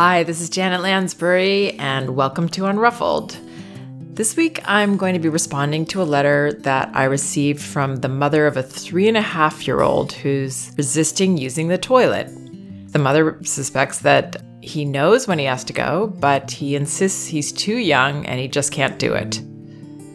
Hi, this is Janet Lansbury, and welcome to Unruffled. This week, I'm going to be responding to a letter that I received from the mother of a three and a half year old who's resisting using the toilet. The mother suspects that he knows when he has to go, but he insists he's too young and he just can't do it.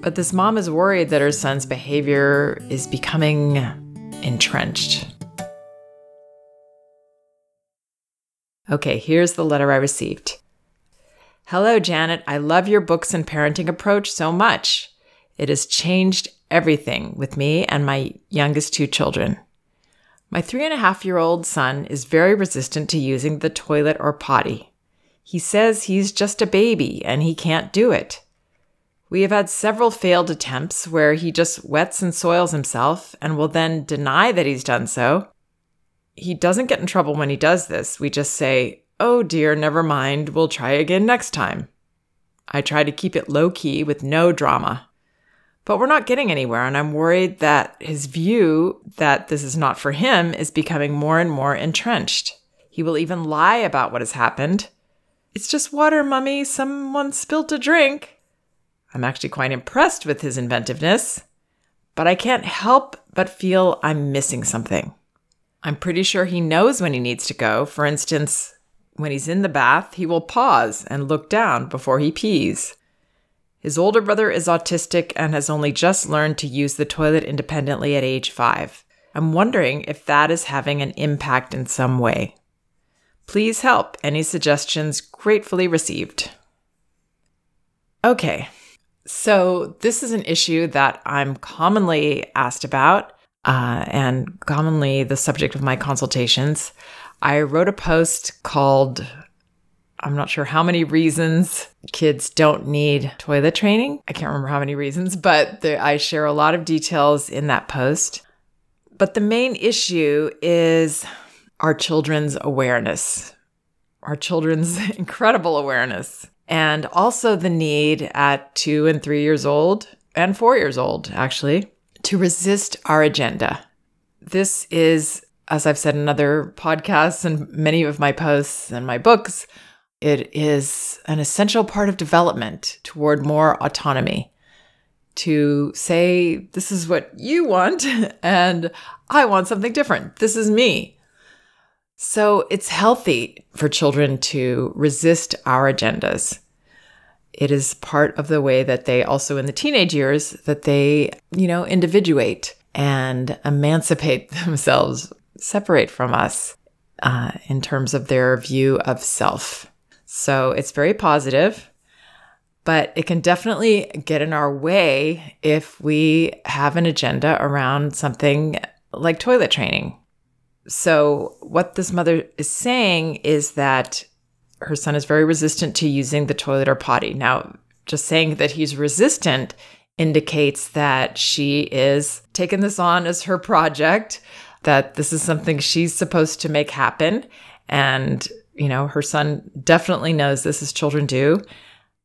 But this mom is worried that her son's behavior is becoming entrenched. Okay, here's the letter I received. Hello, Janet. I love your books and parenting approach so much. It has changed everything with me and my youngest two children. My three and a half year old son is very resistant to using the toilet or potty. He says he's just a baby and he can't do it. We have had several failed attempts where he just wets and soils himself and will then deny that he's done so he doesn't get in trouble when he does this. We just say, oh dear, never mind, we'll try again next time. I try to keep it low key with no drama. But we're not getting anywhere, and I'm worried that his view that this is not for him is becoming more and more entrenched. He will even lie about what has happened. It's just water, mummy. Someone spilt a drink. I'm actually quite impressed with his inventiveness, but I can't help but feel I'm missing something. I'm pretty sure he knows when he needs to go. For instance, when he's in the bath, he will pause and look down before he pees. His older brother is autistic and has only just learned to use the toilet independently at age five. I'm wondering if that is having an impact in some way. Please help. Any suggestions gratefully received. Okay, so this is an issue that I'm commonly asked about uh, and commonly the subject of my consultations. I wrote a post called I'm not sure how many reasons kids don't need toilet training. I can't remember how many reasons, but I share a lot of details in that post. But the main issue is our children's awareness, our children's incredible awareness, and also the need at two and three years old and four years old, actually, to resist our agenda. This is, as I've said in other podcasts and many of my posts and my books, it is an essential part of development toward more autonomy. To say, this is what you want, and I want something different. This is me. So it's healthy for children to resist our agendas it is part of the way that they also in the teenage years that they, you know, individuate and emancipate themselves, separate from us uh, in terms of their view of self. So it's very positive, but it can definitely get in our way if we have an agenda around something like toilet training. So, what this mother is saying is that her son is very resistant to using the toilet or potty. Now, just saying that he's resistant indicates that she is taking this on as her project, that this is something she's supposed to make happen. And, you know, her son definitely knows this as children do.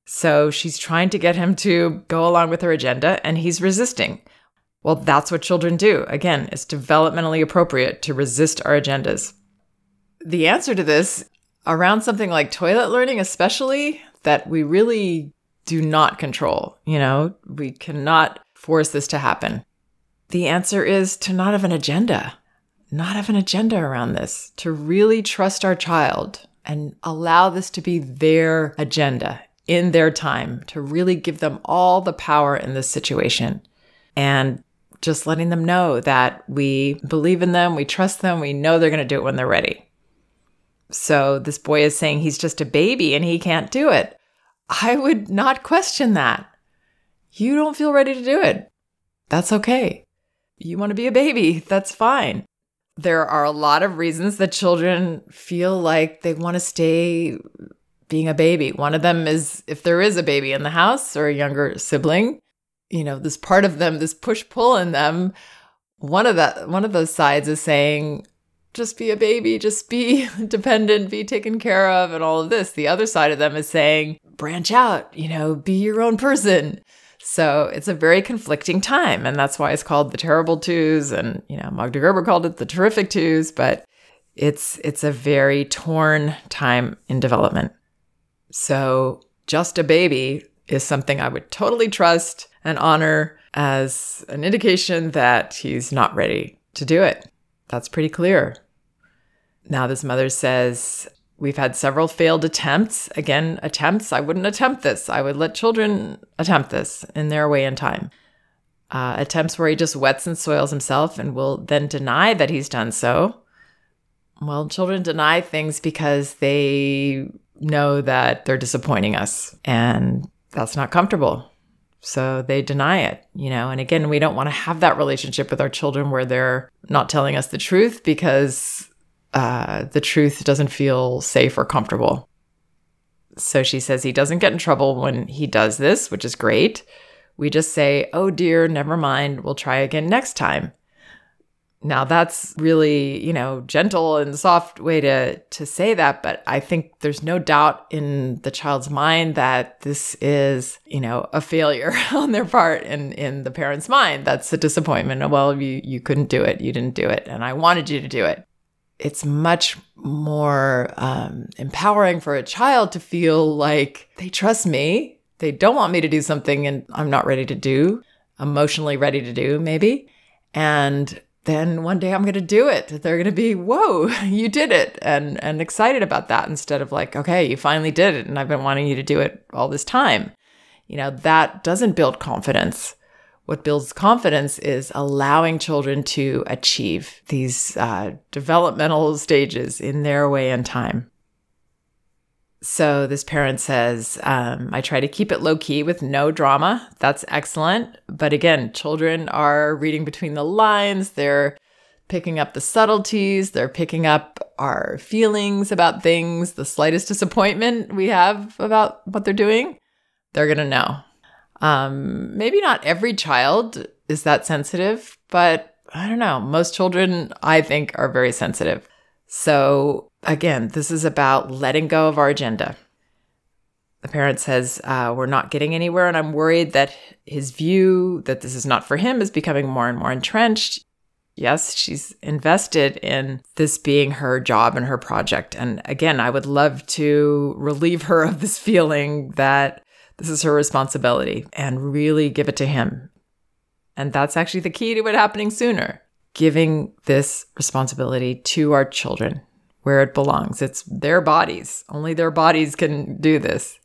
So she's trying to get him to go along with her agenda, and he's resisting. Well, that's what children do. Again, it's developmentally appropriate to resist our agendas. The answer to this around something like toilet learning, especially that we really do not control. You know, we cannot force this to happen. The answer is to not have an agenda, not have an agenda around this, to really trust our child and allow this to be their agenda in their time, to really give them all the power in this situation. And just letting them know that we believe in them, we trust them, we know they're going to do it when they're ready. So this boy is saying he's just a baby and he can't do it. I would not question that. You don't feel ready to do it. That's okay. You want to be a baby. That's fine. There are a lot of reasons that children feel like they want to stay being a baby. One of them is if there is a baby in the house or a younger sibling, you know, this part of them, this push pull in them, one of that one of those sides is saying, just be a baby, just be dependent, be taken care of, and all of this. The other side of them is saying, branch out, you know, be your own person. So it's a very conflicting time. And that's why it's called the terrible twos. And, you know, Magda Gerber called it the terrific twos. But It's it's a very torn time in development. So, just a baby is something I would totally trust and honor as an indication that he's not ready to do it. That's pretty clear. Now, this mother says, We've had several failed attempts. Again, attempts. I wouldn't attempt this. I would let children attempt this in their way and time. Uh, attempts where he just wets and soils himself and will then deny that he's done so. Well, children deny things because they know that they're disappointing us and that's not comfortable. So they deny it, you know. And again, we don't want to have that relationship with our children where they're not telling us the truth because uh, the truth doesn't feel safe or comfortable. So she says he doesn't get in trouble when he does this, which is great. We just say, oh dear, never mind, we'll try again next time. Now that's really, you know, gentle and soft way to to say that, but I think there's no doubt in the child's mind that this is, you know, a failure on their part and in the parent's mind. That's a disappointment. Well, you you couldn't do it. You didn't do it, and I wanted you to do it. It's much more um, empowering for a child to feel like they trust me. They don't want me to do something and I'm not ready to do, emotionally ready to do, maybe. And then one day I'm going to do it. They're going to be, "Whoa, you did it." And and excited about that instead of like, "Okay, you finally did it and I've been wanting you to do it all this time." You know, that doesn't build confidence. What builds confidence is allowing children to achieve these uh, developmental stages in their way and time. So this parent says, um, I try to keep it low key with no drama. That's excellent. But again, children are reading between the lines. They're picking up the subtleties. They're picking up our feelings about things, the slightest disappointment we have about what they're doing. They're going to know. Um, maybe not every child is that sensitive, but I don't know. Most children, I think, are very sensitive. So again, this is about letting go of our agenda. The parent says, uh, We're not getting anywhere, and I'm worried that his view that this is not for him is becoming more and more entrenched. Yes, she's invested in this being her job and her project. And again, I would love to relieve her of this feeling that this is her responsibility and really give it to him. And that's actually the key to it happening sooner giving this responsibility to our children where it belongs. It's their bodies. Only their bodies can do this.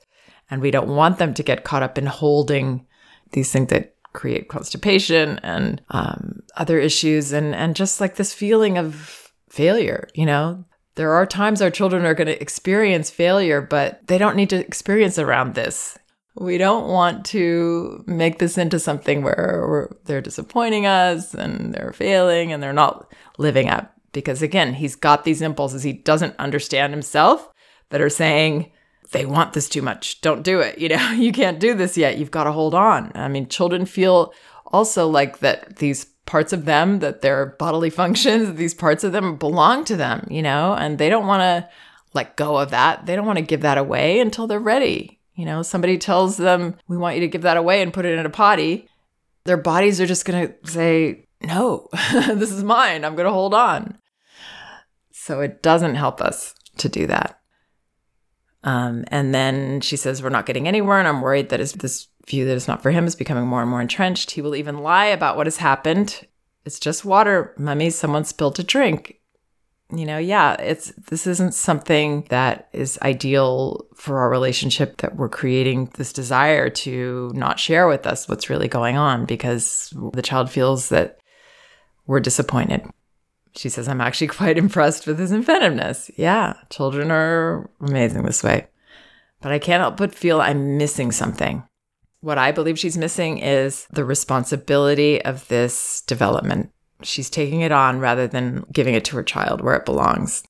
And we don't want them to get caught up in holding these things that create constipation and um, other issues and, and just like this feeling of failure, you know? There are times our children are going to experience failure, but they don't need to experience around this. We don't want to make this into something where they're disappointing us and they're failing and they're not living up because again, he's got these impulses he doesn't understand himself that are saying, they want this too much. Don't do it. You know, you can't do this yet. You've got to hold on. I mean, children feel also like that these parts of them, that their bodily functions, these parts of them belong to them, you know, and they don't want to let go of that. They don't want to give that away until they're ready. You know, somebody tells them, we want you to give that away and put it in a potty. Their bodies are just going to say, no, this is mine. I'm going to hold on. So it doesn't help us to do that. Um, and then she says, We're not getting anywhere. And I'm worried that this view that is not for him is becoming more and more entrenched. He will even lie about what has happened. It's just water, mummy. Someone spilled a drink. You know, yeah, it's this isn't something that is ideal for our relationship that we're creating this desire to not share with us what's really going on because the child feels that we're disappointed. She says, I'm actually quite impressed with his inventiveness. Yeah, children are amazing this way. But I can't help but feel I'm missing something. What I believe she's missing is the responsibility of this development. She's taking it on rather than giving it to her child where it belongs.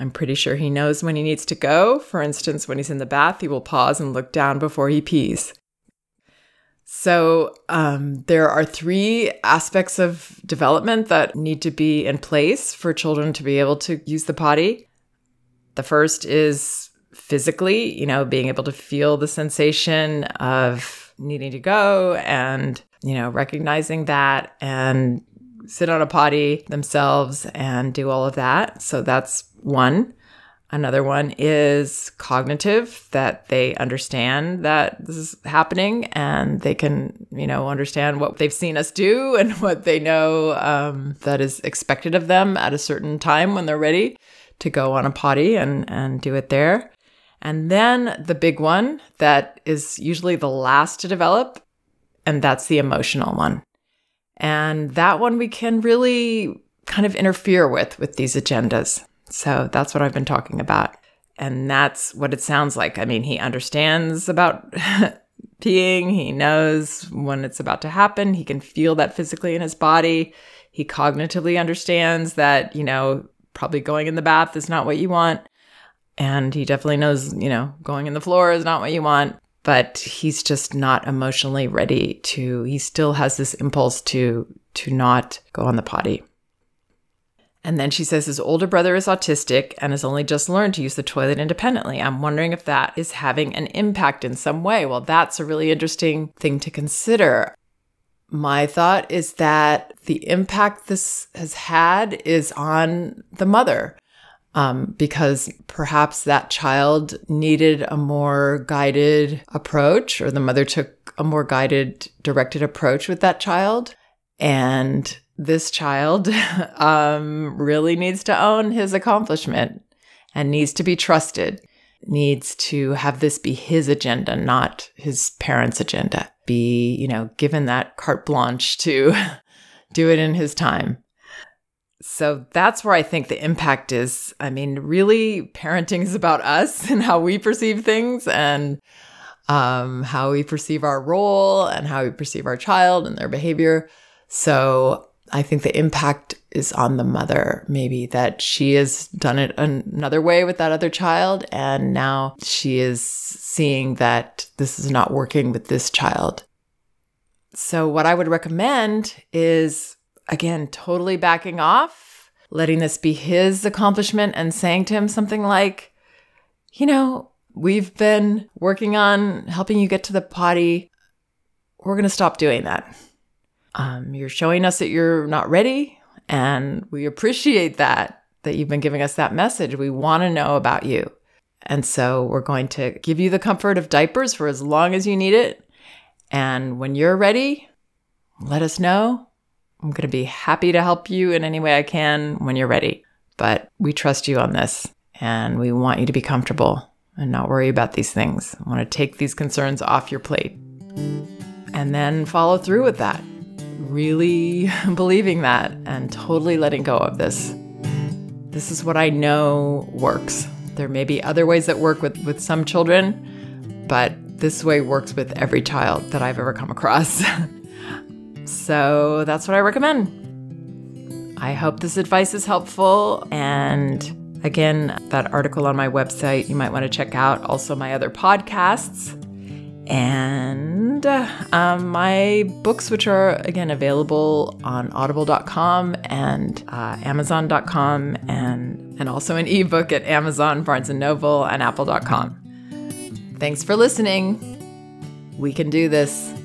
I'm pretty sure he knows when he needs to go. For instance, when he's in the bath, he will pause and look down before he pees. So, um, there are three aspects of development that need to be in place for children to be able to use the potty. The first is physically, you know, being able to feel the sensation of needing to go and, you know, recognizing that and sit on a potty themselves and do all of that. So that's one. Another one is cognitive, that they understand that this is happening and they can, you know, understand what they've seen us do and what they know um, that is expected of them at a certain time when they're ready to go on a potty and, and do it there. And then the big one that is usually the last to develop, and that's the emotional one. And that one we can really kind of interfere with with these agendas. So that's what I've been talking about. And that's what it sounds like. I mean, he understands about peeing, he knows when it's about to happen, he can feel that physically in his body. He cognitively understands that, you know, probably going in the bath is not what you want. And he definitely knows, you know, going in the floor is not what you want, but he's just not emotionally ready to he still has this impulse to to not go on the potty. And then she says his older brother is autistic and has only just learned to use the toilet independently. I'm wondering if that is having an impact in some way. Well, that's a really interesting thing to consider. My thought is that the impact this has had is on the mother. Um, because perhaps that child needed a more guided approach, or the mother took a more guided, directed approach with that child. And this child um, really needs to own his accomplishment and needs to be trusted, needs to have this be his agenda, not his parents' agenda. Be, you know, given that carte blanche to do it in his time. So that's where I think the impact is. I mean, really, parenting is about us and how we perceive things and um, how we perceive our role and how we perceive our child and their behavior. So I think the impact is on the mother, maybe that she has done it another way with that other child. And now she is seeing that this is not working with this child. So, what I would recommend is, again, totally backing off, letting this be his accomplishment, and saying to him something like, you know, we've been working on helping you get to the potty. We're going to stop doing that um, you're showing us that you're not ready, and we appreciate that, that you've been giving us that message. We want to know about you. And so we're going to give you the comfort of diapers for as long as you need it. And when you're ready, let us know. I'm going to be happy to help you in any way I can when you're ready. But we trust you on this and we want you to be comfortable and not worry about these things. I want to take these concerns off your plate and then follow through with that really believing that and totally letting go of this. This is what I know works. There may be other ways that work with, with some children, but this way works with every child that I've ever come across. so that's what I recommend. I hope this advice is helpful. And again, that article on my website you might want to check out. Also, my other podcasts and um, my books, which are again available on audible.com and uh, amazon.com, and, and also an ebook at Amazon, Barnes and Noble, and apple.com. Thanks for listening. We can do this.